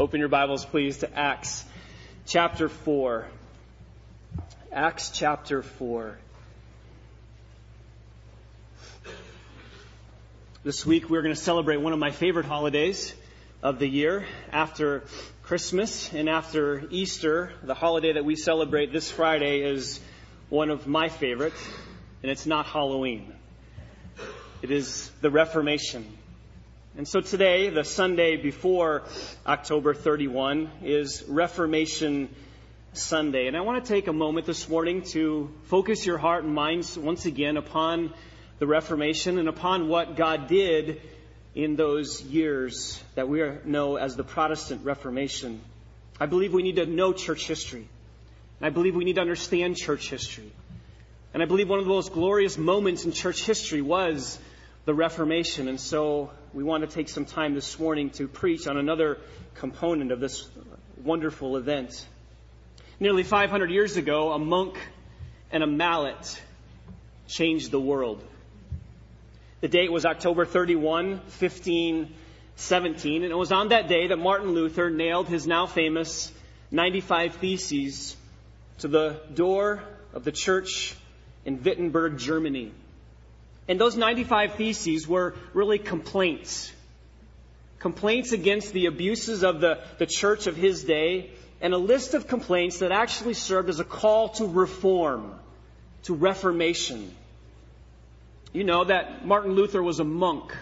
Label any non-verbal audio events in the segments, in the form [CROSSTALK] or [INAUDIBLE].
Open your Bibles, please, to Acts chapter 4. Acts chapter 4. This week we're going to celebrate one of my favorite holidays of the year after Christmas and after Easter. The holiday that we celebrate this Friday is one of my favorites, and it's not Halloween. It is the Reformation. And so today, the Sunday before October 31, is Reformation Sunday. And I want to take a moment this morning to focus your heart and minds once again upon the Reformation and upon what God did in those years that we know as the Protestant Reformation. I believe we need to know church history. I believe we need to understand church history. And I believe one of the most glorious moments in church history was the Reformation. And so we want to take some time this morning to preach on another component of this wonderful event. Nearly 500 years ago, a monk and a mallet changed the world. The date was October 31, 1517, and it was on that day that Martin Luther nailed his now famous 95 Theses to the door of the church in Wittenberg, Germany. And those 95 theses were really complaints. Complaints against the abuses of the, the church of his day, and a list of complaints that actually served as a call to reform, to reformation. You know that Martin Luther was a monk.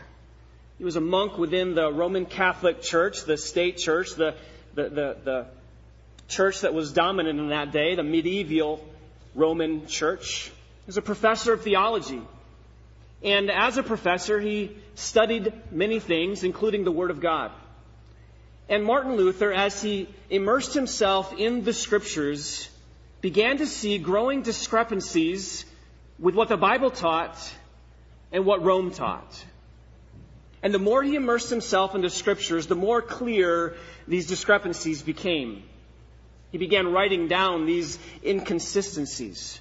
He was a monk within the Roman Catholic Church, the state church, the, the, the, the church that was dominant in that day, the medieval Roman church. He was a professor of theology. And as a professor, he studied many things, including the Word of God. And Martin Luther, as he immersed himself in the Scriptures, began to see growing discrepancies with what the Bible taught and what Rome taught. And the more he immersed himself in the scriptures, the more clear these discrepancies became. He began writing down these inconsistencies.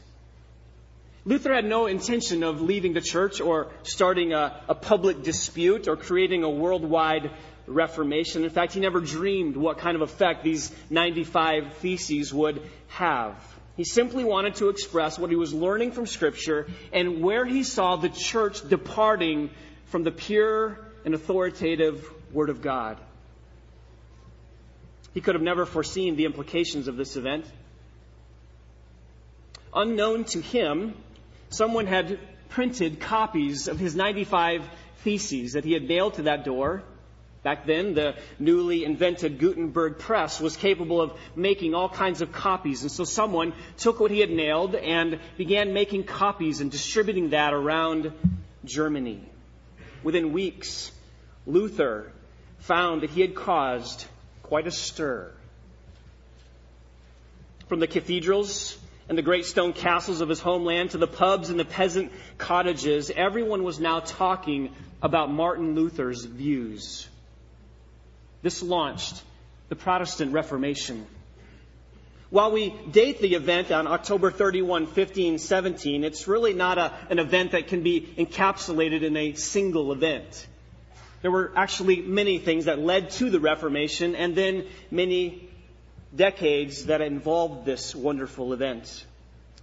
Luther had no intention of leaving the church or starting a, a, public dispute or creating a worldwide reformation. In fact, he never dreamed what kind of effect these 95 theses would have. He simply wanted to express what he was learning from Scripture and where he saw the church departing from the pure and authoritative Word of God. He could have never foreseen the implications of this event. Unknown to him, someone had printed copies of his 95 theses that he had nailed to that door Back then, the newly invented Gutenberg press was capable of making all kinds of copies. And so someone took what he had nailed and began making copies and distributing that around Germany. Within weeks, Luther found that he had caused quite a stir. From the cathedrals and the great stone castles of his homeland to the pubs and the peasant cottages, everyone was now talking about Martin Luther's views. This launched the Protestant Reformation. While we date the event on October 31, 1517, it's really not a, an event that can be encapsulated in a single event. There were actually many things that led to the Reformation and then many decades that involved this wonderful event.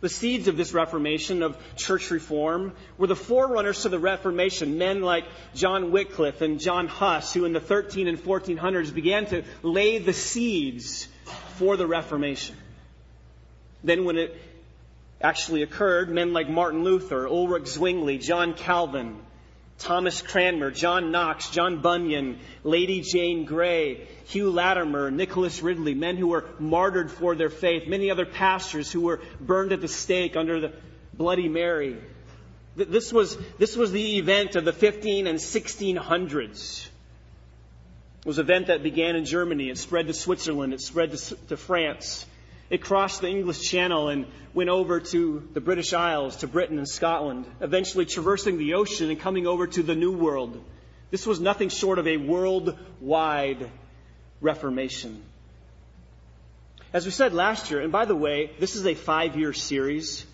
The seeds of this Reformation, of church reform, were the forerunners to the Reformation, men like John Wycliffe and John Huss, who in the 13 and 1400s began to lay the seeds for the Reformation. Then when it actually occurred, men like Martin Luther, Ulrich Zwingli, John Calvin, Thomas Cranmer, John Knox, John Bunyan, Lady Jane Grey, Hugh Latimer, Nicholas Ridley, men who were martyred for their faith, many other pastors who were burned at the stake under the Bloody Mary. This was, this was the event of the 15 and 1600s. It was an event that began in Germany. It spread to Switzerland. It spread to, to France. It crossed the English Channel and went over to the British Isles, to Britain and Scotland, eventually traversing the ocean and coming over to the New World. This was nothing short of a worldwide reformation. As we said last year, and by the way, this is a five year series.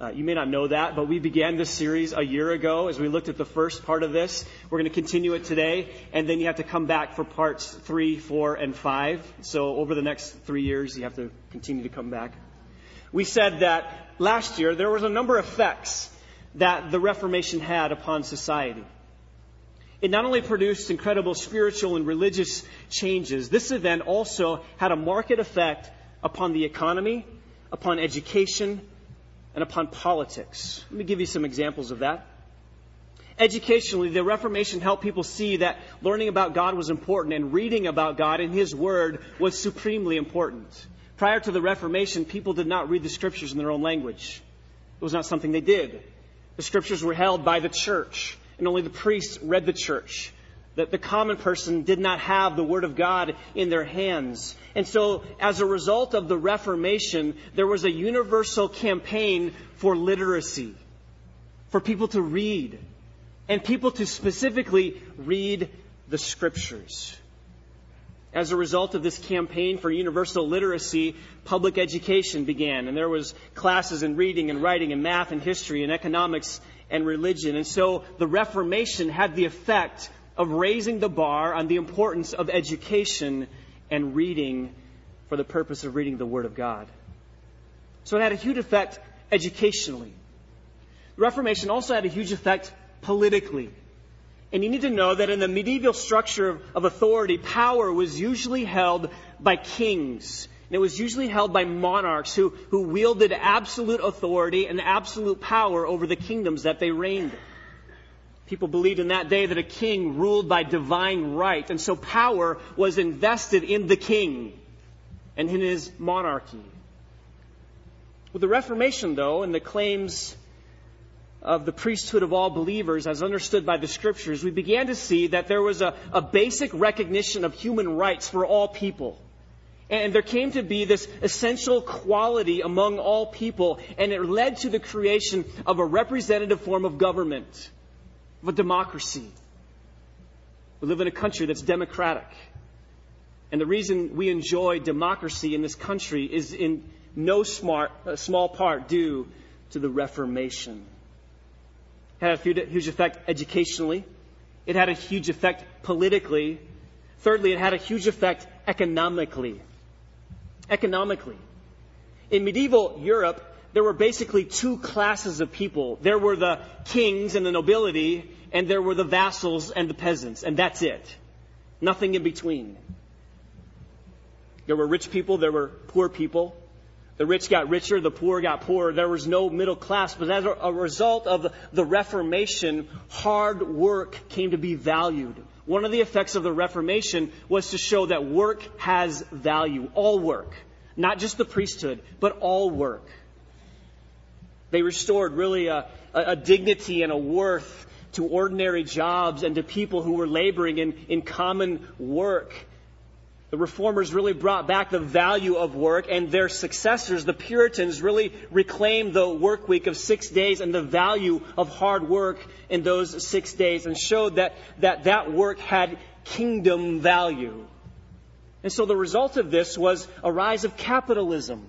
Uh, you may not know that, but we began this series a year ago as we looked at the first part of this. We're going to continue it today, and then you have to come back for parts three, four, and five. So over the next three years, you have to continue to come back. We said that last year there was a number of effects that the Reformation had upon society. It not only produced incredible spiritual and religious changes, this event also had a marked effect upon the economy, upon education, and upon politics. Let me give you some examples of that. Educationally, the Reformation helped people see that learning about God was important and reading about God and His Word was supremely important. Prior to the Reformation, people did not read the Scriptures in their own language. It was not something they did. The Scriptures were held by the church, and only the priests read the church that the common person did not have the Word of God in their hands. And so, as a result of the Reformation, there was a universal campaign for literacy, for people to read, and people to specifically read the Scriptures. As a result of this campaign for universal literacy, public education began, and there was classes in reading and writing and math and history and economics and religion. And so the Reformation had the effect of raising the bar on the importance of education and reading for the purpose of reading the Word of God. So it had a huge effect educationally. The Reformation also had a huge effect politically. And you need to know that in the medieval structure of authority, power was usually held by kings. And it was usually held by monarchs who, who wielded absolute authority and absolute power over the kingdoms that they reigned. People believed in that day that a king ruled by divine right, and so power was invested in the king and in his monarchy. With the Reformation, though, and the claims of the priesthood of all believers as understood by the scriptures, we began to see that there was a, a basic recognition of human rights for all people. And there came to be this essential quality among all people, and it led to the creation of a representative form of government of a democracy. We live in a country that's democratic. And the reason we enjoy democracy in this country is in no smart, uh, small part due to the Reformation. It had a huge effect educationally. It had a huge effect politically. Thirdly, it had a huge effect economically. Economically. In medieval Europe, there were basically two classes of people. There were the kings and the nobility, and there were the vassals and the peasants, and that's it. Nothing in between. There were rich people, there were poor people. The rich got richer, the poor got poorer. There was no middle class. But as a result of the Reformation, hard work came to be valued. One of the effects of the Reformation was to show that work has value. All work. Not just the priesthood, but all work. They restored really a, a, dignity and a worth to ordinary jobs and to people who were laboring in, in common work. The reformers really brought back the value of work, and their successors, the Puritans, really reclaimed the work week of six days and the value of hard work in those six days and showed that that, that work had kingdom value. And so the result of this was a rise of capitalism,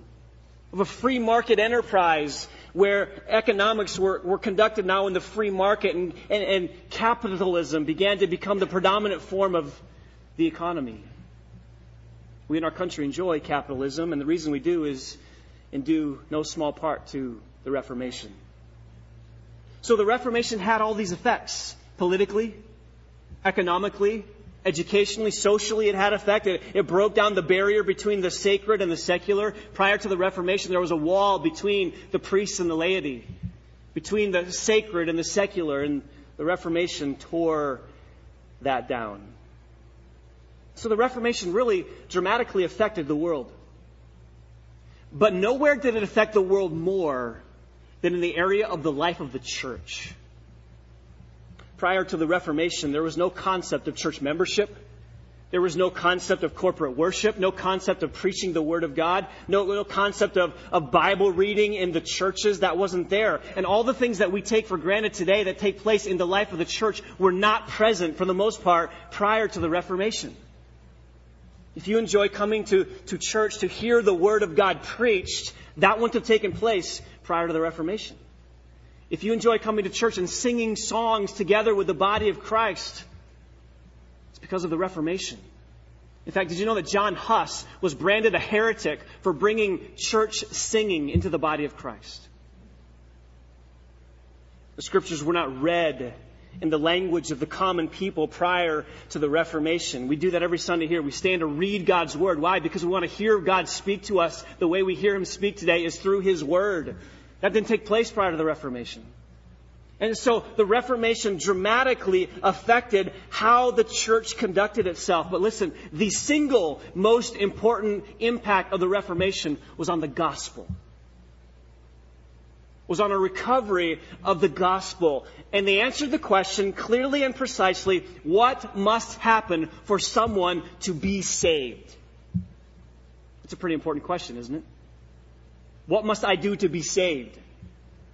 of a free market enterprise where economics were, were conducted now in the free market and, and, and capitalism began to become the predominant form of the economy. We in our country enjoy capitalism, and the reason we do is in due no small part to the Reformation. So the Reformation had all these effects politically, economically, Educationally, socially, it had effect. It, it, broke down the barrier between the sacred and the secular. Prior to the Reformation, there was a wall between the priests and the laity, between the sacred and the secular, and the Reformation tore that down. So the Reformation really dramatically affected the world. But nowhere did it affect the world more than in the area of the life of the church prior to the Reformation, there was no concept of church membership. There was no concept of corporate worship, no concept of preaching the Word of God, no, no concept of, of Bible reading in the churches. That wasn't there. And all the things that we take for granted today that take place in the life of the church were not present, for the most part, prior to the Reformation. If you enjoy coming to, to church to hear the Word of God preached, that wouldn't have taken place prior to the Reformation. If you enjoy coming to church and singing songs together with the body of Christ, it's because of the Reformation. In fact, did you know that John Huss was branded a heretic for bringing church singing into the body of Christ? The scriptures were not read in the language of the common people prior to the Reformation. We do that every Sunday here. We stand to read God's Word. Why? Because we want to hear God speak to us. The way we hear Him speak today is through His Word. That didn't take place prior to the Reformation. And so the Reformation dramatically affected how the church conducted itself. But listen, the single most important impact of the Reformation was on the gospel. Was on a recovery of the gospel. And they answered the question clearly and precisely, what must happen for someone to be saved? It's a pretty important question, isn't it? What must I do to be saved?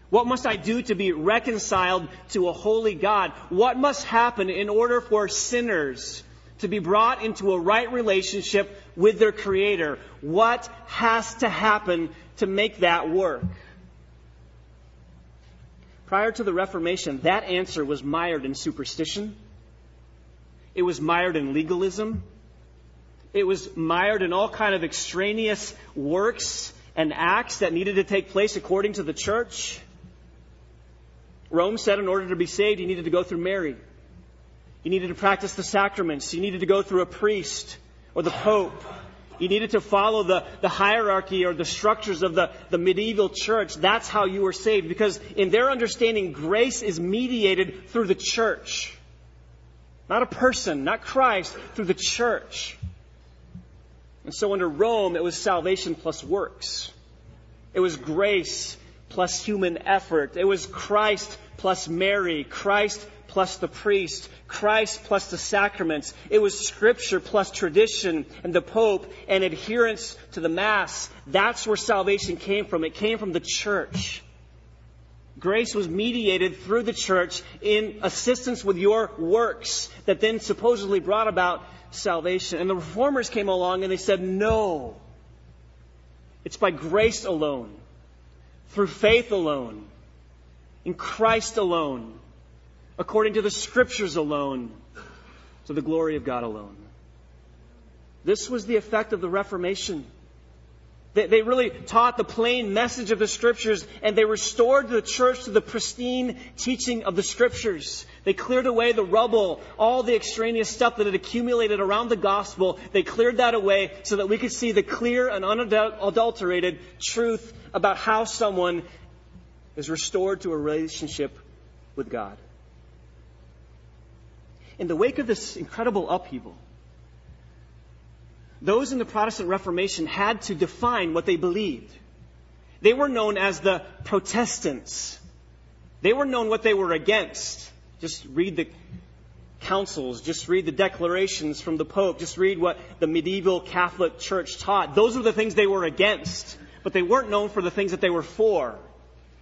What must I do to be reconciled to a holy God? What must happen in order for sinners to be brought into a right relationship with their Creator? What has to happen to make that work? Prior to the Reformation, that answer was mired in superstition. It was mired in legalism. It was mired in all kind of extraneous works and acts that needed to take place according to the church. Rome said in order to be saved, you needed to go through Mary. You needed to practice the sacraments. You needed to go through a priest or the pope. You needed to follow the, the hierarchy or the structures of the, the medieval church. That's how you were saved. Because in their understanding, grace is mediated through the church. Not a person, not Christ, through the church. And so under Rome, it was salvation plus works. It was grace plus human effort. It was Christ plus Mary, Christ plus the priest, Christ plus the sacraments. It was scripture plus tradition and the Pope and adherence to the Mass. That's where salvation came from. It came from the church. Grace was mediated through the church in assistance with your works that then supposedly brought about salvation. And the reformers came along and they said, no. It's by grace alone through faith alone, in Christ alone, according to the Scriptures alone, to the glory of God alone. This was the effect of the Reformation. They, they really taught the plain message of the Scriptures and they restored the church to the pristine teaching of the Scriptures. They cleared away the rubble, all the extraneous stuff that had accumulated around the gospel. They cleared that away so that we could see the clear and unadulterated truth about how someone is restored to a relationship with God. In the wake of this incredible upheaval, those in the Protestant Reformation had to define what they believed. They were known as the Protestants. They were known what they were against. Just read the councils, just read the declarations from the Pope, just read what the medieval Catholic Church taught. Those were the things they were against but they weren't known for the things that they were for.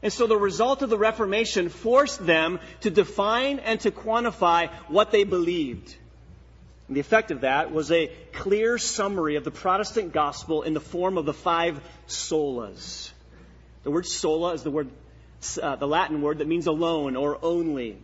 And so the result of the Reformation forced them to define and to quantify what they believed. And the effect of that was a clear summary of the Protestant gospel in the form of the five solas. The word sola is the word, uh, the Latin word that means alone or only.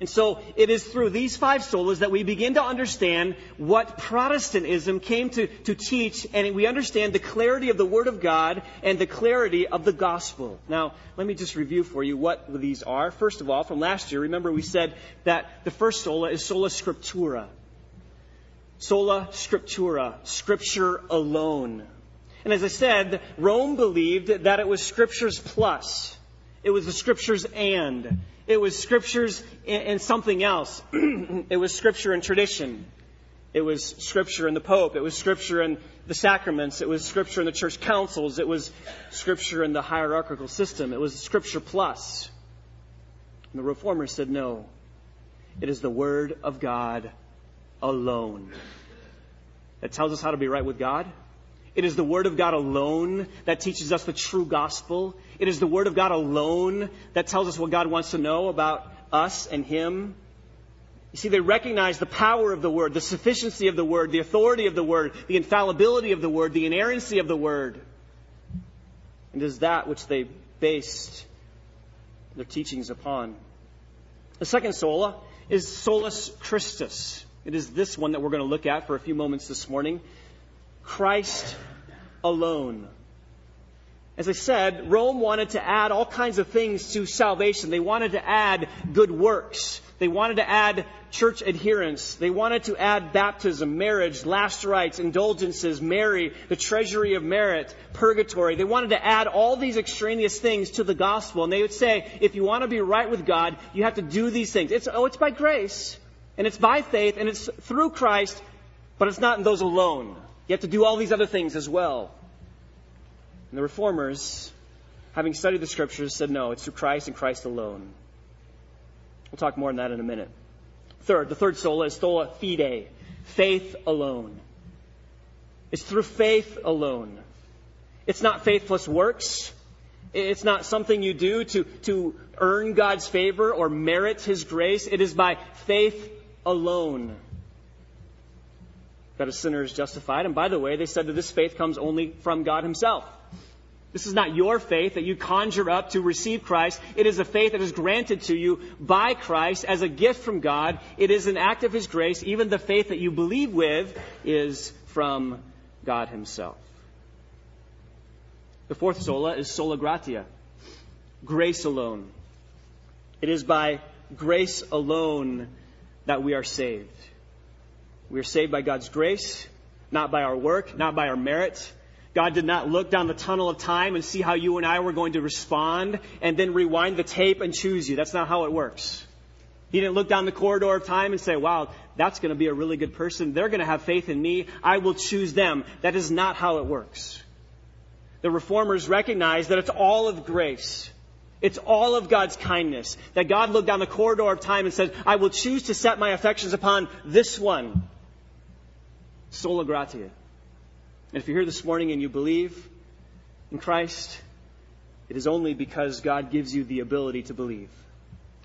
And so it is through these five solas that we begin to understand what Protestantism came to, to teach, and we understand the clarity of the Word of God and the clarity of the gospel. Now, let me just review for you what these are. First of all, from last year, remember we said that the first sola is sola scriptura. Sola scriptura, scripture alone. And as I said, Rome believed that it was scriptures plus. It was the scriptures and. It was scriptures and something else. [CLEARS THROAT] it was scripture and tradition. It was scripture and the Pope. It was scripture and the sacraments. It was scripture and the church councils. It was scripture and the hierarchical system. It was scripture plus. And the reformers said no. It is the Word of God alone that tells us how to be right with God. It is the Word of God alone that teaches us the true gospel. It is the Word of God alone that tells us what God wants to know about us and Him. You see, they recognize the power of the Word, the sufficiency of the Word, the authority of the Word, the infallibility of the Word, the inerrancy of the Word. And it is that which they based their teachings upon. The second sola is solus Christus. It is this one that we're going to look at for a few moments this morning. Christ alone. As I said, Rome wanted to add all kinds of things to salvation. They wanted to add good works. They wanted to add church adherence. They wanted to add baptism, marriage, last rites, indulgences, Mary, the treasury of merit, purgatory. They wanted to add all these extraneous things to the gospel. And they would say, if you want to be right with God, you have to do these things. It's, oh, it's by grace, and it's by faith, and it's through Christ, but it's not in those alone. You have to do all these other things as well. And the reformers, having studied the scriptures, said, no, it's through Christ and Christ alone. We'll talk more on that in a minute. Third, the third sola is sola fide, faith alone. It's through faith alone. It's not faith plus works. It's not something you do to, to earn God's favor or merit His grace. It is by faith alone that a sinner is justified. And by the way, they said that this faith comes only from God Himself. This is not your faith that you conjure up to receive Christ. It is a faith that is granted to you by Christ as a gift from God. It is an act of His grace. Even the faith that you believe with is from God Himself. The fourth sola is sola gratia, grace alone. It is by grace alone that we are saved. We are saved by God's grace, not by our work, not by our merit. God did not look down the tunnel of time and see how you and I were going to respond and then rewind the tape and choose you. That's not how it works. He didn't look down the corridor of time and say, wow, that's going to be a really good person. They're going to have faith in me. I will choose them. That is not how it works. The reformers recognize that it's all of grace. It's all of God's kindness. That God looked down the corridor of time and said, I will choose to set my affections upon this one. Sola gratia. And if you're here this morning and you believe in Christ, it is only because God gives you the ability to believe.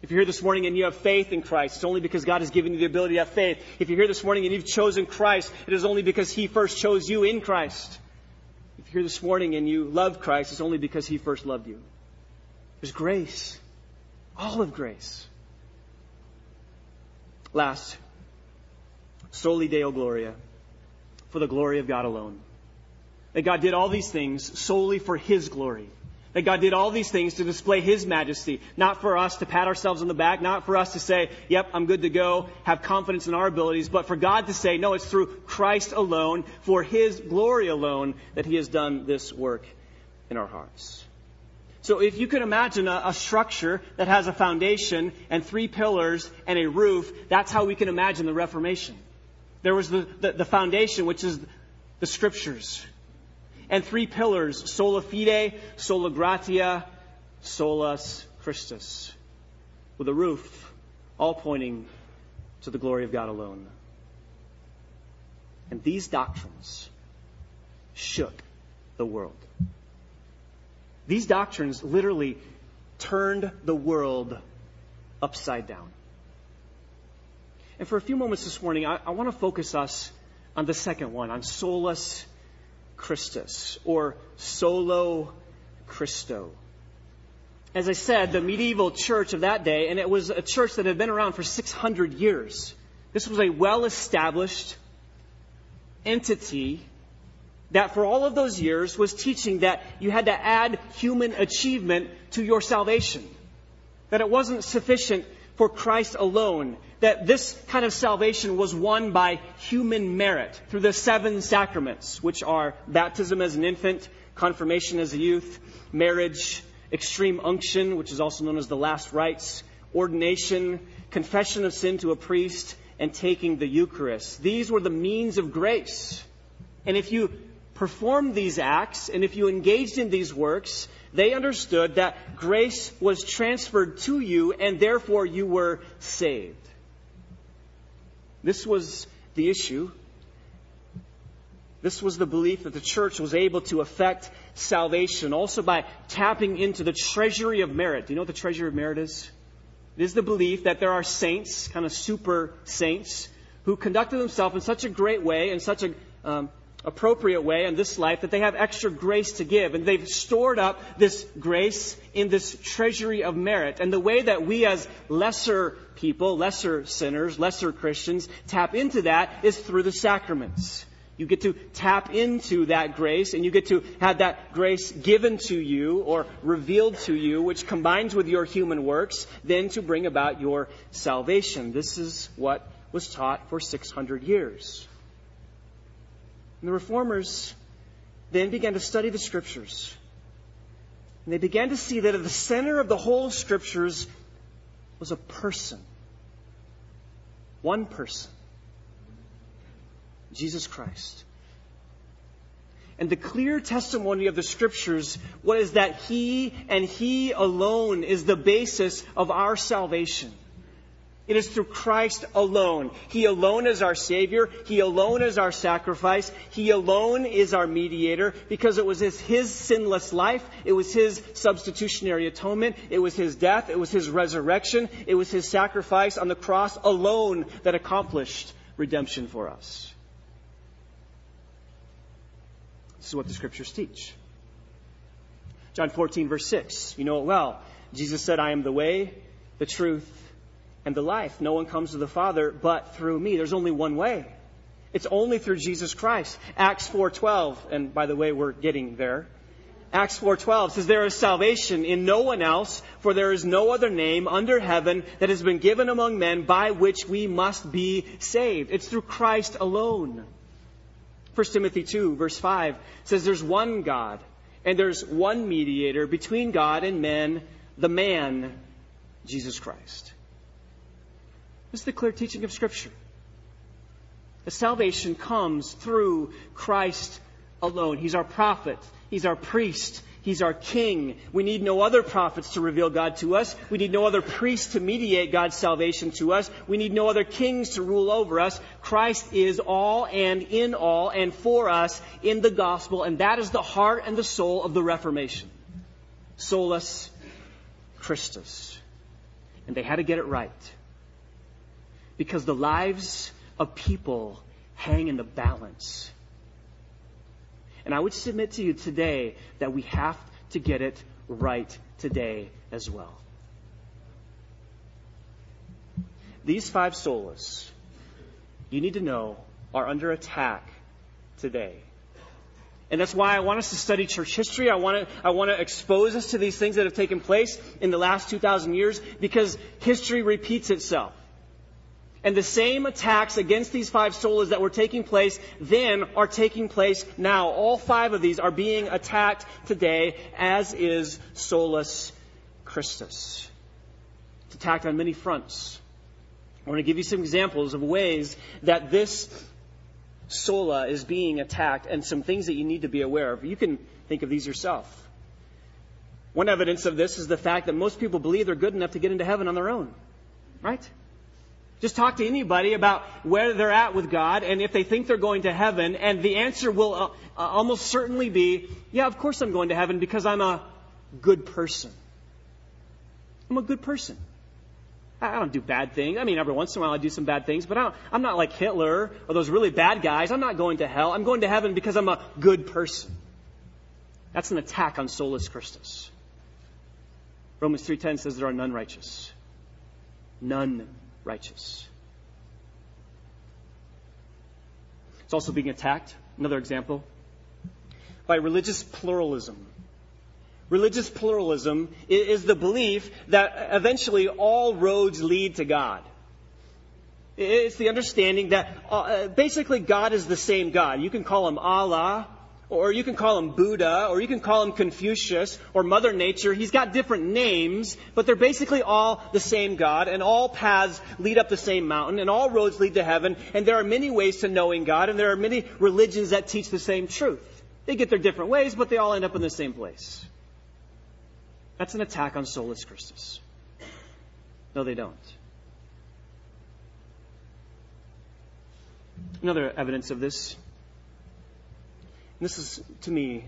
If you're here this morning and you have faith in Christ, it's only because God has given you the ability to have faith. If you're here this morning and you've chosen Christ, it is only because He first chose you in Christ. If you're here this morning and you love Christ, it's only because He first loved you. There's grace. All of grace. Last, soli Deo Gloria, for the glory of God alone. That God did all these things solely for His glory. That God did all these things to display His majesty, not for us to pat ourselves on the back, not for us to say, yep, I'm good to go, have confidence in our abilities, but for God to say, no, it's through Christ alone, for His glory alone, that He has done this work in our hearts. So if you could imagine a, a, structure that has a foundation and three pillars and a roof, that's how we can imagine the Reformation. There was the, the, the foundation, which is the scriptures and three pillars sola fide, sola gratia, solus Christus, with a roof, all pointing to the glory of God alone. And these doctrines shook the world. These doctrines literally turned the world upside down. And for a few moments this morning, I, I want to focus us on the second one, on solus Christus, or solo Christo. As I said, the medieval church of that day, and it was a church that had been around for 600 years. This was a well established entity that for all of those years was teaching that you had to add human achievement to your salvation. That it wasn't sufficient for Christ alone. That this kind of salvation was won by human merit through the seven sacraments, which are baptism as an infant, confirmation as a youth, marriage, extreme unction, which is also known as the last rites, ordination, confession of sin to a priest, and taking the Eucharist. These were the means of grace. And if you performed these acts and if you engaged in these works, they understood that grace was transferred to you and therefore you were saved. This was the issue. This was the belief that the church was able to effect salvation also by tapping into the treasury of merit. Do you know what the treasury of merit is? It is the belief that there are saints, kind of super saints, who conducted themselves in such a great way, in such a um, appropriate way in this life that they have extra grace to give. And they've stored up this grace in this treasury of merit. And the way that we as lesser people, lesser sinners, lesser Christians tap into that is through the sacraments. You get to tap into that grace and you get to have that grace given to you or revealed to you, which combines with your human works, then to bring about your salvation. This is what was taught for 600 years. And the reformers then began to study the scriptures. And they began to see that at the center of the whole scriptures was a person. One person. Jesus Christ. And the clear testimony of the scriptures was that He and He alone is the basis of our salvation. It is through Christ alone. He alone is our Savior. He alone is our sacrifice. He alone is our mediator because it was his, his, sinless life. It was His substitutionary atonement. It was His death. It was His resurrection. It was His sacrifice on the cross alone that accomplished redemption for us. This is what the scriptures teach. John 14, verse 6. You know it well. Jesus said, I am the way, the truth, and the life. No one comes to the Father but through me. There's only one way. It's only through Jesus Christ. Acts 4:12, and by the way, we're getting there. Acts 4:12 says there is salvation in no one else, for there is no other name under heaven that has been given among men by which we must be saved. It's through Christ alone. 1 Timothy 2 verse 5 says there's one God and there's one mediator between God and men, the man, Jesus Christ. This is the clear teaching of Scripture. The salvation comes through Christ alone. He's our prophet. He's our priest. He's our king. We need no other prophets to reveal God to us. We need no other priests to mediate God's salvation to us. We need no other kings to rule over us. Christ is all and in all and for us in the gospel, and that is the heart and the soul of the Reformation. Solus Christus. And they had to get it right. Because the lives of people hang in the balance and I would submit to you today that we have to get it right today as well. These five solas, you need to know, are under attack today. And that's why I want us to study church history. I want to, I want to expose us to these things that have taken place in the last 2,000 years because history repeats itself. And the same attacks against these five solas that were taking place then are taking place now. All five of these are being attacked today, as is solus Christus. It's attacked on many fronts. I want to give you some examples of ways that this sola is being attacked and some things that you need to be aware of. You can think of these yourself. One evidence of this is the fact that most people believe they're good enough to get into heaven on their own. Right? Just talk to anybody about where they're at with God and if they think they're going to heaven, and the answer will uh, uh, almost certainly be, yeah, of course I'm going to heaven because I'm a good person. I'm a good person. I don't do bad things. I mean, every once in a while I do some bad things, but I am not like Hitler or those really bad guys. I'm not going to hell. I'm going to heaven because I'm a good person. That's an attack on solus Christus. Romans 3.10 says there are none righteous. None righteous. It's also being attacked, another example, by religious pluralism. Religious pluralism is the belief that eventually all roads lead to God. It's the understanding that uh, basically God is the same God. You can call him Allah, or you can call him Buddha, or you can call him Confucius, or Mother Nature. He's got different names, but they're basically all the same God, and all paths lead up the same mountain, and all roads lead to heaven, and there are many ways to knowing God, and there are many religions that teach the same truth. They get their different ways, but they all end up in the same place. That's an attack on solus Christus. No, they don't. Another evidence of this this is, to me,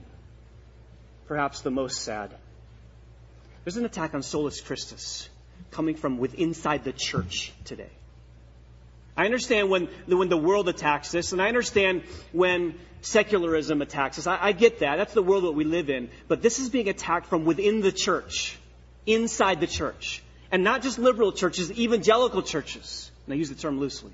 perhaps the most sad. There's an attack on solus Christus coming from within inside the church today. I understand when, when the world attacks this, and I understand when secularism attacks us. I, I get that. That's the world that we live in. But this is being attacked from within the church, inside the church. And not just liberal churches, evangelical churches. And I use the term loosely.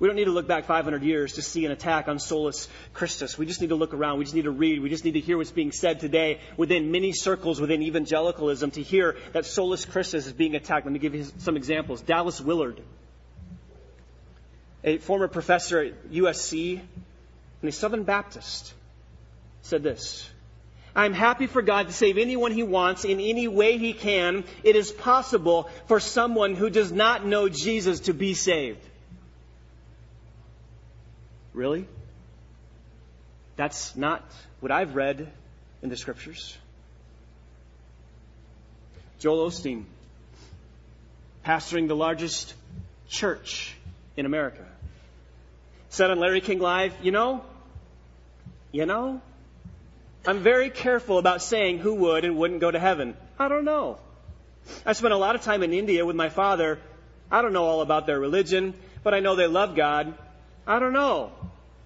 We don't need to look back 500 years to see an attack on solus Christus. We just need to look around. We just need to read. We just need to hear what's being said today within many circles within evangelicalism to hear that solus Christus is being attacked. Let me give you some examples. Dallas Willard, a former professor at USC and a Southern Baptist, said this. I'm happy for God to save anyone he wants in any way he can. It is possible for someone who does not know Jesus to be saved. Really? That's not what I've read in the scriptures. Joel Osteen, pastoring the largest church in America, said on Larry King Live, you know, you know, I'm very careful about saying who would and wouldn't go to heaven. I don't know. I spent a lot of time in India with my father. I don't know all about their religion, but I know they love God I don't know.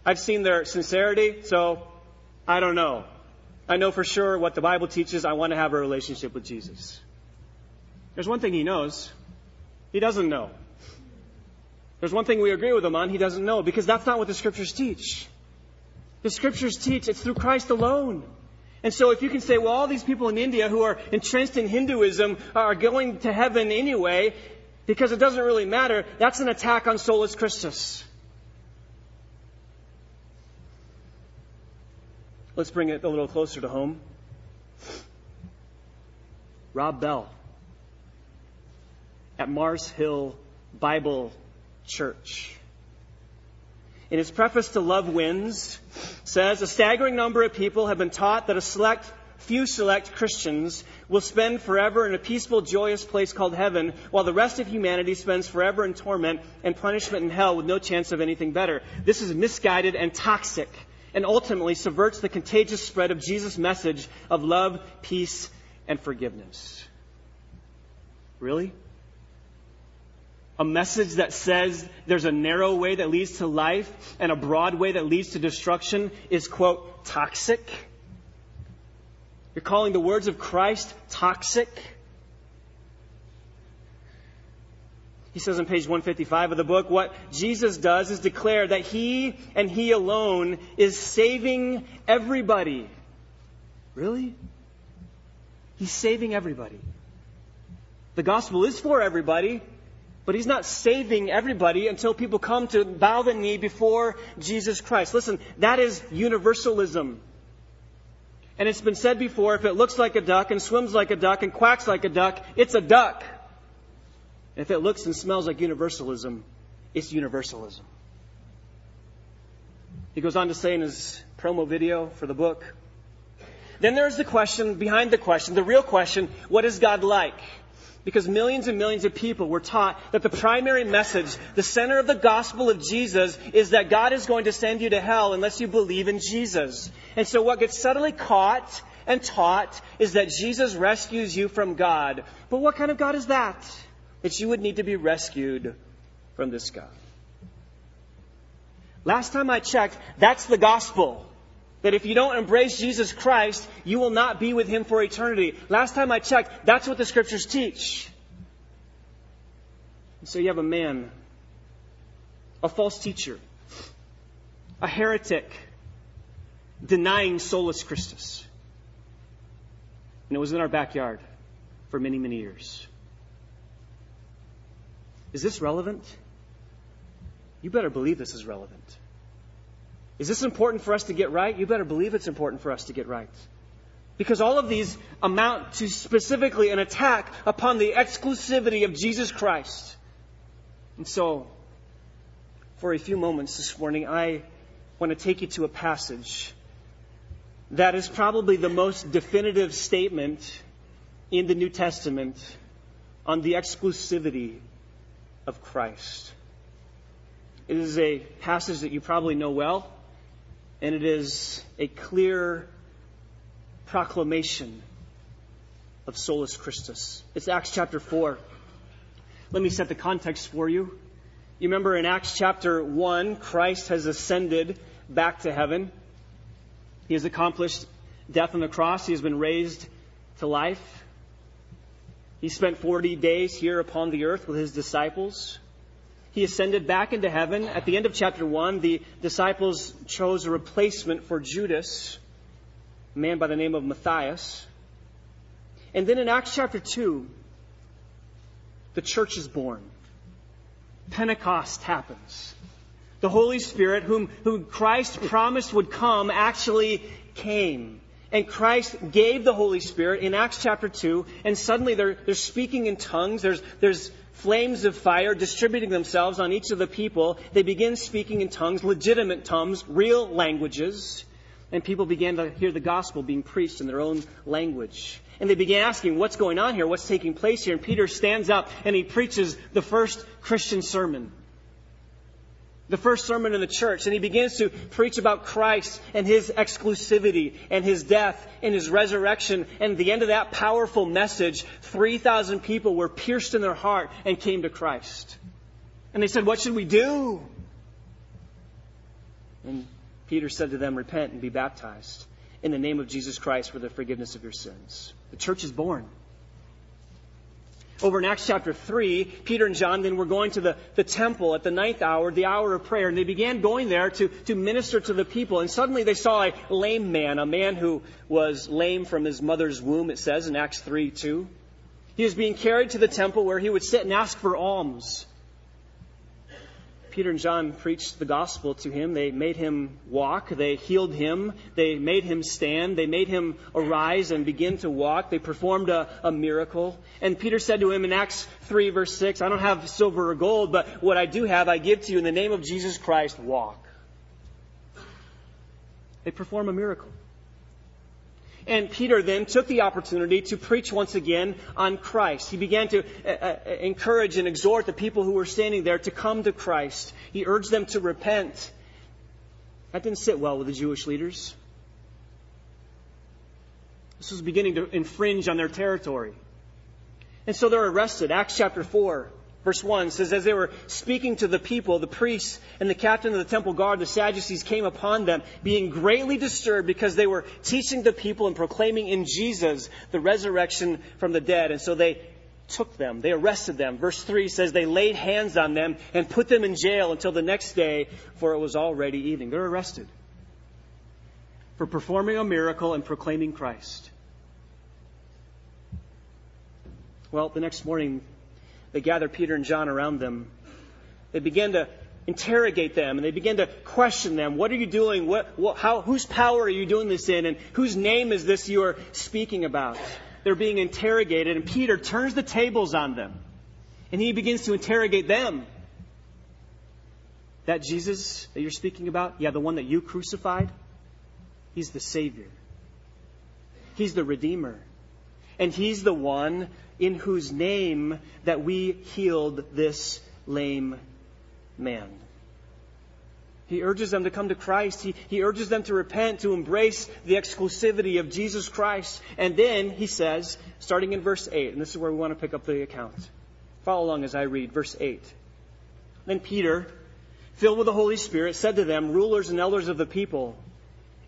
I've seen their sincerity, so I don't know. I know for sure what the Bible teaches. I want to have a relationship with Jesus. There's one thing he knows. He doesn't know. There's one thing we agree with him on. He doesn't know because that's not what the scriptures teach. The scriptures teach it's through Christ alone. And so if you can say, well, all these people in India who are entrenched in Hinduism are going to heaven anyway because it doesn't really matter, that's an attack on solus Christus. Let's bring it a little closer to home. Rob Bell at Mars Hill Bible Church. In his preface to Love Wins, says a staggering number of people have been taught that a select few select Christians will spend forever in a peaceful, joyous place called heaven, while the rest of humanity spends forever in torment and punishment in hell with no chance of anything better. This is misguided and toxic and ultimately subverts the contagious spread of Jesus' message of love, peace, and forgiveness. Really? A message that says there's a narrow way that leads to life and a broad way that leads to destruction is, quote, toxic? You're calling the words of Christ toxic? He says on page 155 of the book, what Jesus does is declare that He and He alone is saving everybody. Really? He's saving everybody. The gospel is for everybody, but He's not saving everybody until people come to bow the knee before Jesus Christ. Listen, that is universalism. And it's been said before, if it looks like a duck and swims like a duck and quacks like a duck, it's a duck. If it looks and smells like universalism, it's universalism. He goes on to say in his promo video for the book, then there's the question behind the question, the real question, what is God like? Because millions and millions of people were taught that the primary message, the center of the gospel of Jesus, is that God is going to send you to hell unless you believe in Jesus. And so what gets subtly caught and taught is that Jesus rescues you from God. But what kind of God is that? That you would need to be rescued from this God. Last time I checked, that's the gospel. That if you don't embrace Jesus Christ, you will not be with Him for eternity. Last time I checked, that's what the scriptures teach. So you have a man, a false teacher, a heretic, denying solus Christus. And it was in our backyard for many, many years. Is this relevant? You better believe this is relevant. Is this important for us to get right? You better believe it's important for us to get right. Because all of these amount to specifically an attack upon the exclusivity of Jesus Christ. And so, for a few moments this morning, I want to take you to a passage that is probably the most definitive statement in the New Testament on the exclusivity of Christ. It is a passage that you probably know well, and it is a clear proclamation of solus Christus. It's Acts chapter 4. Let me set the context for you. You remember in Acts chapter 1, Christ has ascended back to heaven. He has accomplished death on the cross. He has been raised to life. He spent 40 days here upon the earth with his disciples. He ascended back into heaven. At the end of chapter 1, the disciples chose a replacement for Judas, a man by the name of Matthias. And then in Acts chapter 2, the church is born. Pentecost happens. The Holy Spirit, whom, whom Christ promised would come, actually came. And Christ gave the Holy Spirit in Acts chapter 2, and suddenly they're, they're speaking in tongues. There's, there's flames of fire distributing themselves on each of the people. They begin speaking in tongues, legitimate tongues, real languages. And people began to hear the gospel being preached in their own language. And they began asking, what's going on here? What's taking place here? And Peter stands up and he preaches the first Christian sermon. The first sermon in the church. And he begins to preach about Christ and his exclusivity and his death and his resurrection. And the end of that powerful message, 3,000 people were pierced in their heart and came to Christ. And they said, what should we do? And Peter said to them, repent and be baptized in the name of Jesus Christ for the forgiveness of your sins. The church is born. Over in Acts chapter 3, Peter and John then were going to the, the temple at the ninth hour, the hour of prayer, and they began going there to, to minister to the people. And suddenly they saw a lame man, a man who was lame from his mother's womb, it says in Acts 3 2. He was being carried to the temple where he would sit and ask for alms. Peter and John preached the gospel to him. They made him walk. They healed him. They made him stand. They made him arise and begin to walk. They performed a, a, miracle. And Peter said to him in Acts 3 verse 6, I don't have silver or gold, but what I do have I give to you in the name of Jesus Christ, walk. They perform a miracle. And Peter then took the opportunity to preach once again on Christ. He began to uh, uh, encourage and exhort the people who were standing there to come to Christ. He urged them to repent. That didn't sit well with the Jewish leaders. This was beginning to infringe on their territory. And so they're arrested. Acts chapter 4. Verse 1 says, As they were speaking to the people, the priests and the captain of the temple guard, the Sadducees, came upon them, being greatly disturbed because they were teaching the people and proclaiming in Jesus the resurrection from the dead. And so they took them, they arrested them. Verse 3 says, They laid hands on them and put them in jail until the next day, for it was already evening. They're arrested for performing a miracle and proclaiming Christ. Well, the next morning, they gather Peter and John around them. They begin to interrogate them and they begin to question them. What are you doing? What, what, how, whose power are you doing this in? And whose name is this you are speaking about? They're being interrogated and Peter turns the tables on them and he begins to interrogate them. That Jesus that you're speaking about, yeah, the one that you crucified, he's the Savior. He's the Redeemer. And he's the one in whose name that we healed this lame man. He urges them to come to Christ. He, he urges them to repent, to embrace the exclusivity of Jesus Christ. And then he says, starting in verse 8, and this is where we want to pick up the account. Follow along as I read verse 8. Then Peter, filled with the Holy Spirit, said to them, rulers and elders of the people,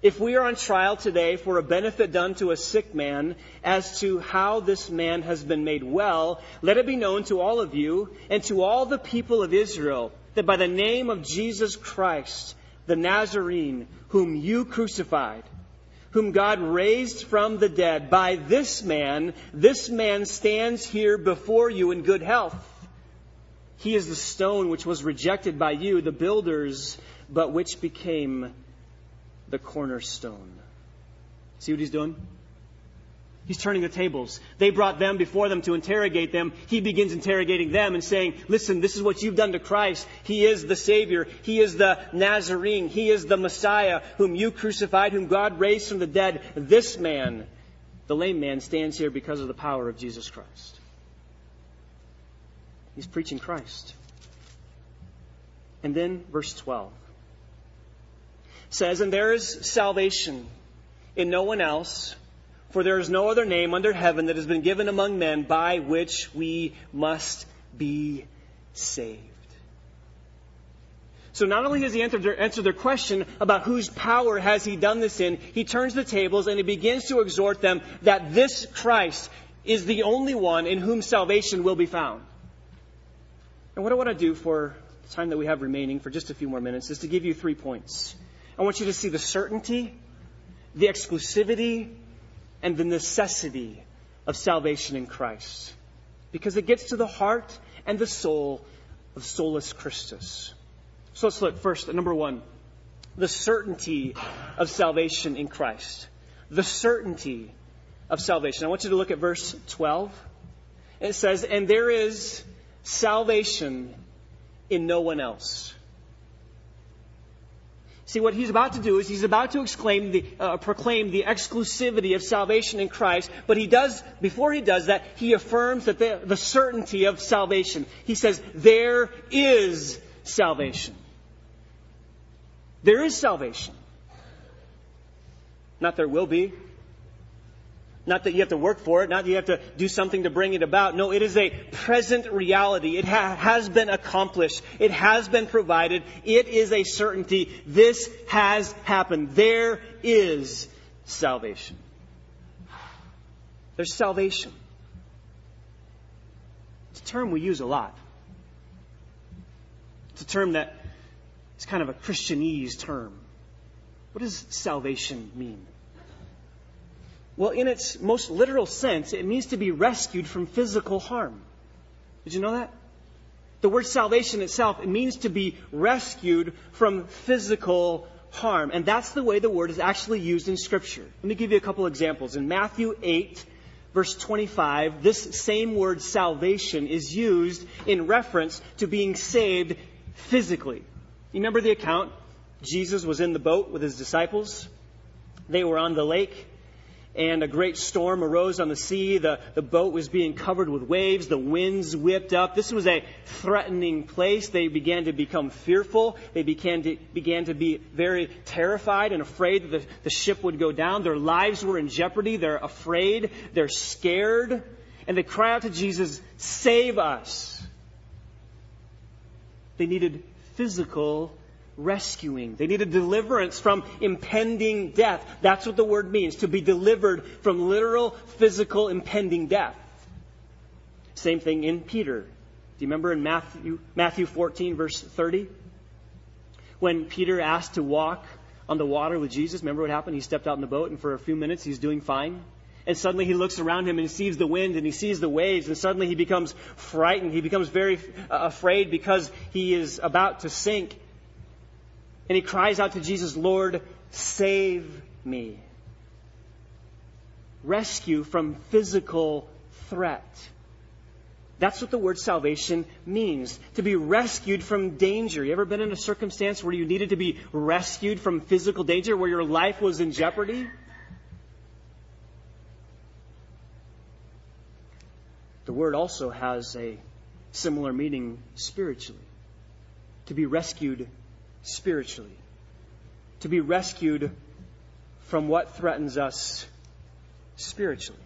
if we are on trial today for a benefit done to a sick man as to how this man has been made well, let it be known to all of you and to all the people of Israel that by the name of Jesus Christ, the Nazarene, whom you crucified, whom God raised from the dead, by this man, this man stands here before you in good health. He is the stone which was rejected by you, the builders, but which became the cornerstone. See what he's doing? He's turning the tables. They brought them before them to interrogate them. He begins interrogating them and saying, listen, this is what you've done to Christ. He is the Savior. He is the Nazarene. He is the Messiah whom you crucified, whom God raised from the dead. This man, the lame man, stands here because of the power of Jesus Christ. He's preaching Christ. And then verse 12 says, And there is salvation in no one else, for there is no other name under heaven that has been given among men by which we must be saved. So not only has he answered their, answered their, question about whose power has he done this in, he turns the tables and he begins to exhort them that this Christ is the only one in whom salvation will be found. And what I want to do for the time that we have remaining, for just a few more minutes, is to give you three points. I want you to see the certainty, the exclusivity, and the necessity of salvation in Christ. Because it gets to the heart and the soul of solus Christus. So let's look first at number one the certainty of salvation in Christ. The certainty of salvation. I want you to look at verse 12. It says, And there is salvation in no one else. See, what he's about to do is he's about to exclaim the, uh, proclaim the exclusivity of salvation in Christ, but he does, before he does that, he affirms that the, the certainty of salvation. He says, There is salvation. There is salvation. Not there will be. Not that you have to work for it, not that you have to do something to bring it about. No, it is a present reality. It ha- has been accomplished. It has been provided. It is a certainty. This has happened. There is salvation. There's salvation. It's a term we use a lot. It's a term that is kind of a Christianese term. What does salvation mean? Well, in its most literal sense, it means to be rescued from physical harm. Did you know that? The word salvation itself, it means to be rescued from physical harm. And that's the way the word is actually used in Scripture. Let me give you a couple examples. In Matthew 8, verse 25, this same word salvation is used in reference to being saved physically. You remember the account? Jesus was in the boat with his disciples. They were on the lake, and a great storm arose on the sea. The, the boat was being covered with waves. The winds whipped up. This was a threatening place. They began to become fearful. They began to, began to be very terrified and afraid that the, the ship would go down. Their lives were in jeopardy. They're afraid. They're scared. And they cry out to Jesus, Save us. They needed physical rescuing. They needed deliverance from impending death. That's what the word means, to be delivered from literal, physical, impending death. Same thing in Peter. Do you remember in Matthew, Matthew 14, verse 30? When Peter asked to walk on the water with Jesus, remember what happened? He stepped out in the boat, and for a few minutes he's doing fine. And suddenly he looks around him and he sees the wind and he sees the waves, and suddenly he becomes frightened. He becomes very uh, afraid because he is about to sink. And he cries out to Jesus, Lord, save me. Rescue from physical threat. That's what the word salvation means. To be rescued from danger. You ever been in a circumstance where you needed to be rescued from physical danger, where your life was in jeopardy? The word also has a similar meaning spiritually. To be rescued spiritually. To be rescued from what threatens us spiritually.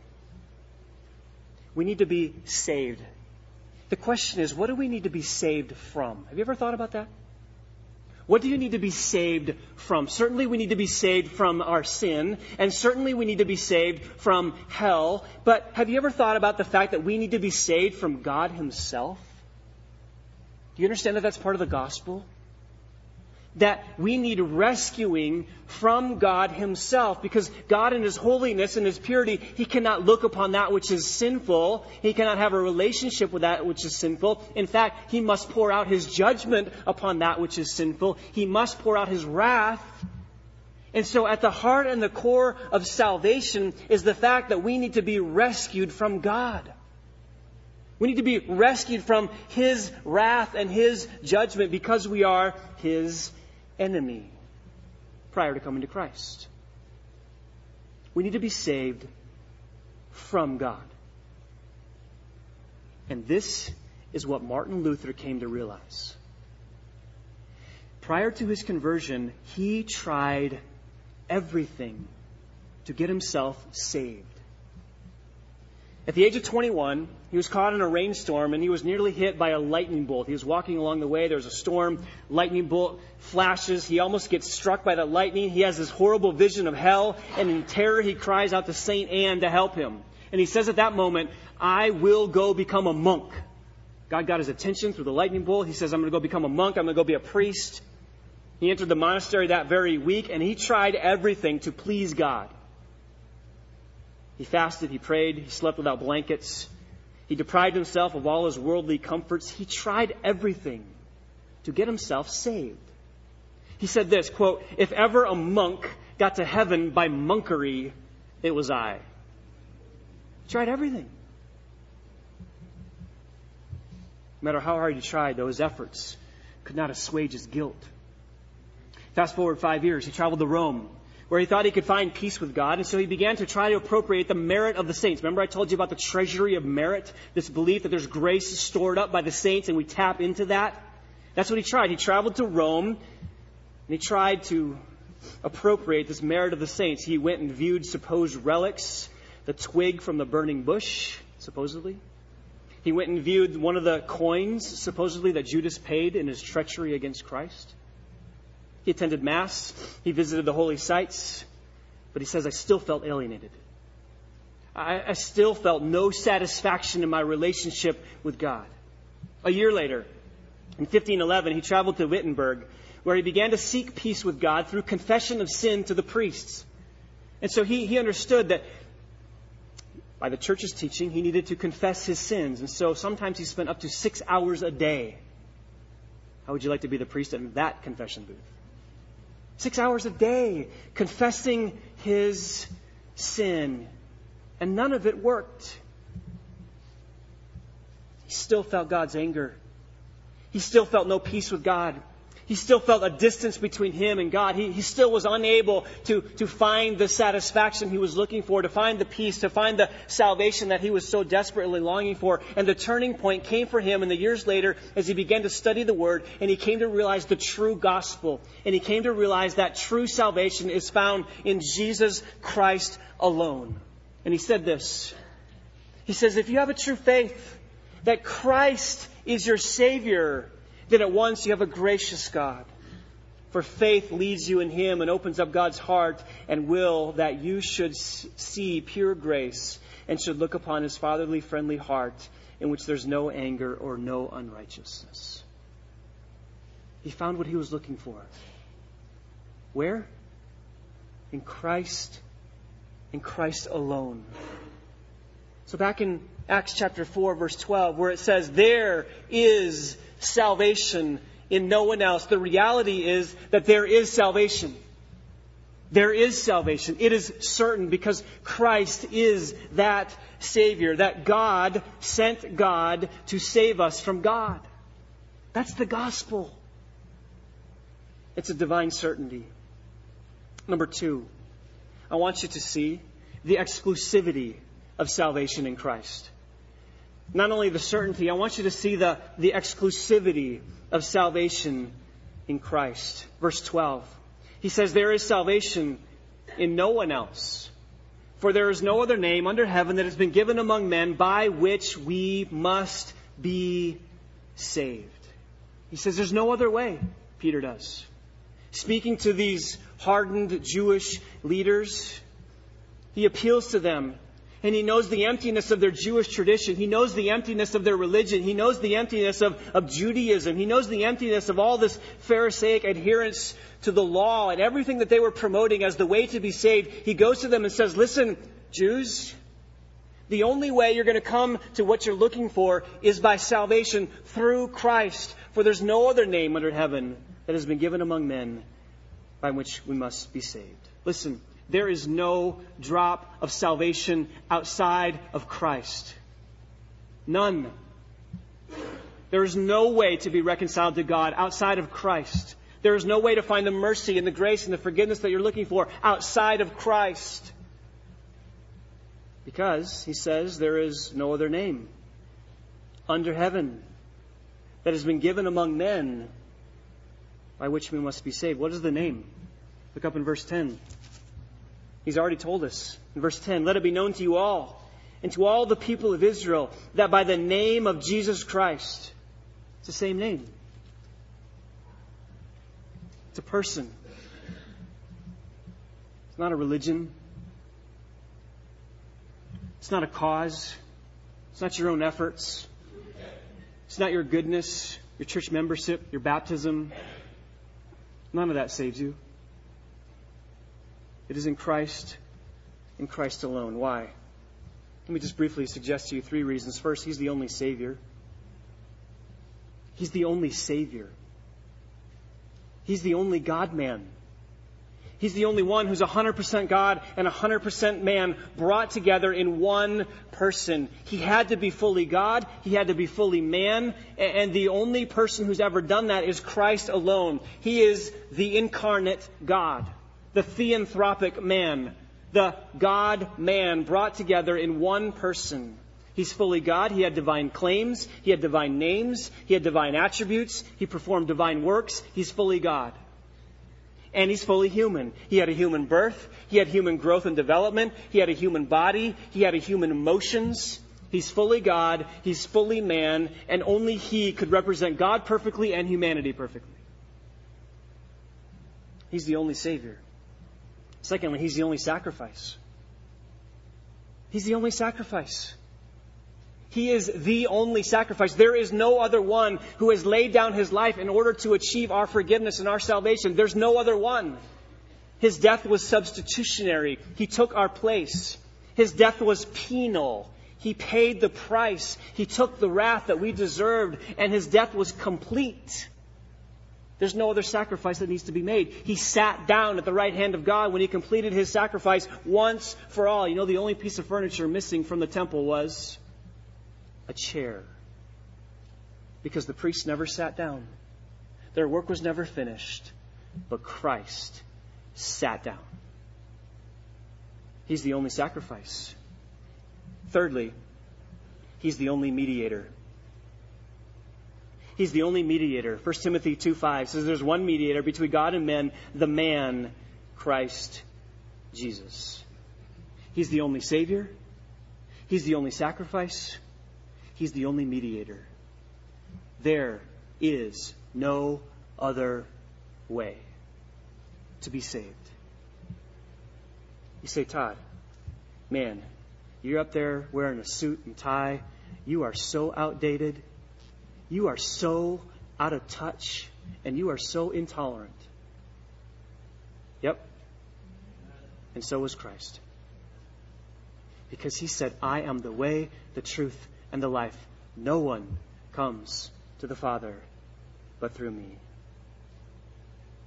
We need to be saved. The question is, what do we need to be saved from? Have you ever thought about that? What do you need to be saved from? Certainly we need to be saved from our sin, and certainly we need to be saved from hell. But have you ever thought about the fact that we need to be saved from God Himself? Do you understand that that's part of the gospel? That we need rescuing from God Himself because God in His holiness and His purity, He cannot look upon that which is sinful. He cannot have a relationship with that which is sinful. In fact, He must pour out His judgment upon that which is sinful. He must pour out His wrath. And so at the heart and the core of salvation is the fact that we need to be rescued from God. We need to be rescued from His wrath and His judgment because we are His enemy prior to coming to Christ. We need to be saved from God. And this is what Martin Luther came to realize. Prior to his conversion, he tried everything to get himself saved. At the age of 21, he was caught in a rainstorm and he was nearly hit by a lightning bolt. He was walking along the way. There was a storm. Lightning bolt flashes. He almost gets struck by the lightning. He has this horrible vision of hell. And in terror, he cries out to St. Anne to help him. And he says at that moment, I will go become a monk. God got his attention through the lightning bolt. He says, I'm going to go become a monk. I'm going to go be a priest. He entered the monastery that very week and he tried everything to please God. He fasted, he prayed, he slept without blankets. He deprived himself of all his worldly comforts. He tried everything to get himself saved. He said this, quote, if ever a monk got to heaven by monkery, it was I. He tried everything. No matter how hard he tried, though, his efforts could not assuage his guilt. Fast forward five years, he traveled to Rome, where he thought he could find peace with God, and so he began to try to appropriate the merit of the saints. Remember I told you about the treasury of merit? This belief that there's grace stored up by the saints, and we tap into that? That's what he tried. He traveled to Rome, and he tried to appropriate this merit of the saints. He went and viewed supposed relics, the twig from the burning bush, supposedly. He went and viewed one of the coins, supposedly, that Judas paid in his treachery against Christ. He attended Mass. He visited the holy sites. But he says, I still felt alienated. I, I still felt no satisfaction in my relationship with God. A year later, in 1511, he traveled to Wittenberg, where he began to seek peace with God through confession of sin to the priests. And so he, he understood that by the church's teaching, he needed to confess his sins. And so sometimes he spent up to six hours a day. How would you like to be the priest in that confession booth? Six hours a day confessing his sin. And none of it worked. He still felt God's anger. He still felt no peace with God he still felt a distance between him and God. He, he still was unable to, to find the satisfaction he was looking for, to find the peace, to find the salvation that he was so desperately longing for. And the turning point came for him in the years later as he began to study the Word and he came to realize the true gospel. And he came to realize that true salvation is found in Jesus Christ alone. And he said this. He says, if you have a true faith that Christ is your Savior, then at once you have a gracious God. For faith leads you in Him and opens up God's heart and will that you should see pure grace and should look upon His fatherly, friendly heart in which there's no anger or no unrighteousness. He found what he was looking for. Where? In Christ, in Christ alone. So back in Acts chapter 4, verse 12, where it says, There is salvation in no one else. The reality is that there is salvation. There is salvation. It is certain because Christ is that Savior, that God sent God to save us from God. That's the gospel. It's a divine certainty. Number two, I want you to see the exclusivity of salvation in Christ not only the certainty, I want you to see the, the exclusivity of salvation in Christ. Verse 12. He says, There is salvation in no one else. For there is no other name under heaven that has been given among men by which we must be saved. He says, There's no other way, Peter does. Speaking to these hardened Jewish leaders, he appeals to them and he knows the emptiness of their Jewish tradition. He knows the emptiness of their religion. He knows the emptiness of, of Judaism. He knows the emptiness of all this Pharisaic adherence to the law and everything that they were promoting as the way to be saved. He goes to them and says, Listen, Jews, the only way you're going to come to what you're looking for is by salvation through Christ. For there's no other name under heaven that has been given among men by which we must be saved. Listen, there is no drop of salvation outside of Christ. None. There is no way to be reconciled to God outside of Christ. There is no way to find the mercy and the grace and the forgiveness that you're looking for outside of Christ. Because, he says, there is no other name under heaven that has been given among men by which we must be saved. What is the name? Look up in verse 10. He's already told us in verse 10 Let it be known to you all and to all the people of Israel that by the name of Jesus Christ, it's the same name. It's a person. It's not a religion. It's not a cause. It's not your own efforts. It's not your goodness, your church membership, your baptism. None of that saves you. It is in Christ, in Christ alone. Why? Let me just briefly suggest to you three reasons. First, He's the only Savior. He's the only Savior. He's the only God man. He's the only one who's 100% God and 100% man brought together in one person. He had to be fully God. He had to be fully man. And the only person who's ever done that is Christ alone. He is the incarnate God the theanthropic man, the God man brought together in one person. He's fully God. He had divine claims. He had divine names. He had divine attributes. He performed divine works. He's fully God. And he's fully human. He had a human birth. He had human growth and development. He had a human body. He had a human emotions. He's fully God. He's fully man. And only he could represent God perfectly and humanity perfectly. He's the only Savior. Secondly, he's the only sacrifice. He's the only sacrifice. He is the only sacrifice. There is no other one who has laid down his life in order to achieve our forgiveness and our salvation. There's no other one. His death was substitutionary. He took our place. His death was penal. He paid the price. He took the wrath that we deserved, and his death was complete. There's no other sacrifice that needs to be made. He sat down at the right hand of God when he completed his sacrifice once for all. You know, the only piece of furniture missing from the temple was a chair. Because the priests never sat down. Their work was never finished. But Christ sat down. He's the only sacrifice. Thirdly, He's the only mediator. He's the only mediator. 1 Timothy 2 5 says there's one mediator between God and men, the man, Christ Jesus. He's the only Savior. He's the only sacrifice. He's the only mediator. There is no other way to be saved. You say, Todd, man, you're up there wearing a suit and tie. You are so outdated. You are so out of touch and you are so intolerant. Yep. And so was Christ. Because he said, I am the way, the truth, and the life. No one comes to the Father but through me.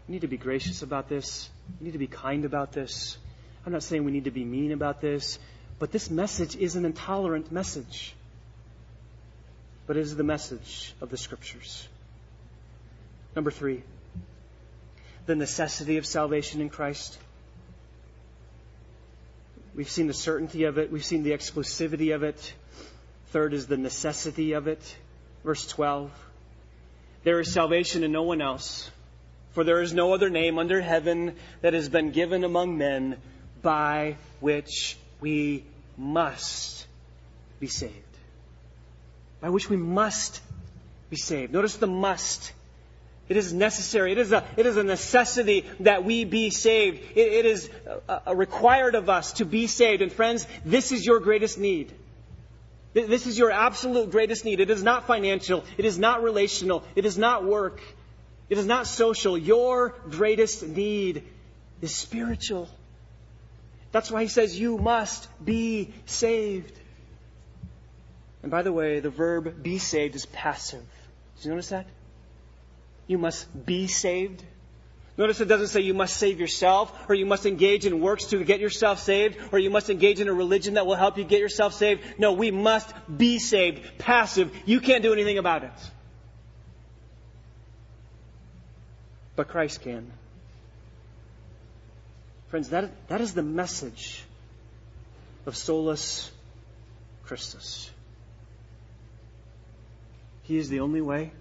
We need to be gracious about this. We need to be kind about this. I'm not saying we need to be mean about this, but this message is an intolerant message but is the message of the Scriptures. Number three, the necessity of salvation in Christ. We've seen the certainty of it, we've seen the exclusivity of it. Third is the necessity of it. Verse 12 There is salvation in no one else, for there is no other name under heaven that has been given among men by which we must be saved by which we must be saved. Notice the must. It is necessary. It is a, it is a necessity that we be saved. it, it is a, a required of us to be saved. And friends, this is your greatest need. This is your absolute greatest need. It is not financial. It is not relational. It is not work. It is not social. Your greatest need is spiritual. That's why he says you must be saved. And by the way, the verb be saved is passive. Did you notice that? You must be saved. Notice it doesn't say you must save yourself, or you must engage in works to get yourself saved, or you must engage in a religion that will help you get yourself saved. No, we must be saved. Passive. You can't do anything about it. But Christ can. Friends, that, that is the message of solus Christus. He is the only way.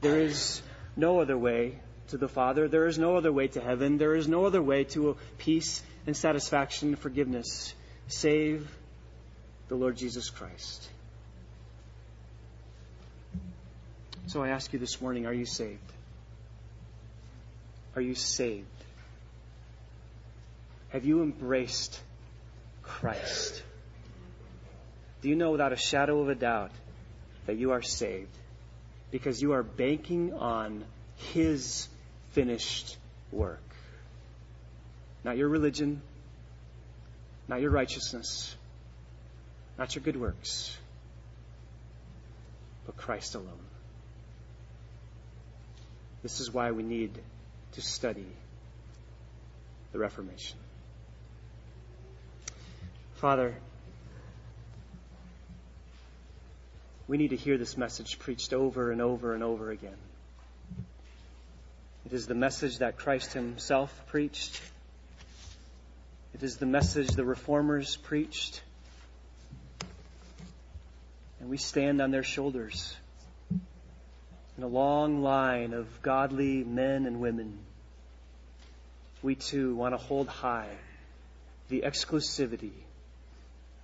There is no other way to the Father. There is no other way to heaven. There is no other way to peace and satisfaction and forgiveness save the Lord Jesus Christ. So I ask you this morning, are you saved? Are you saved? Have you embraced Christ? Do you know without a shadow of a doubt that you are saved? Because you are banking on His finished work. Not your religion, not your righteousness, not your good works, but Christ alone. This is why we need to study the Reformation. Father, we need to hear this message preached over and over and over again. It is the message that Christ Himself preached. It is the message the reformers preached. And we stand on their shoulders in a long line of godly men and women. We too want to hold high the exclusivity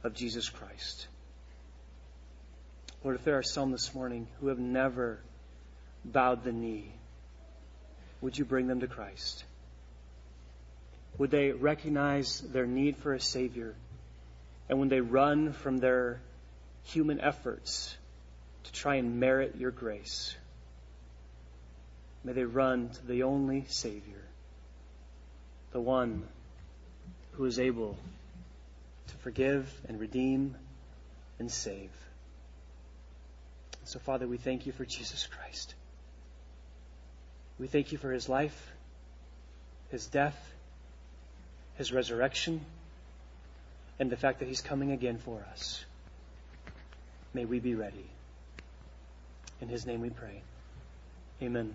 of Jesus Christ. Lord, if there are some this morning who have never bowed the knee, would you bring them to Christ? Would they recognize their need for a Savior? And when they run from their human efforts to try and merit your grace, may they run to the only Savior, the one who is able to forgive and redeem and save. So, Father, we thank you for Jesus Christ. We thank you for his life, his death, his resurrection, and the fact that he's coming again for us. May we be ready. In his name we pray. Amen.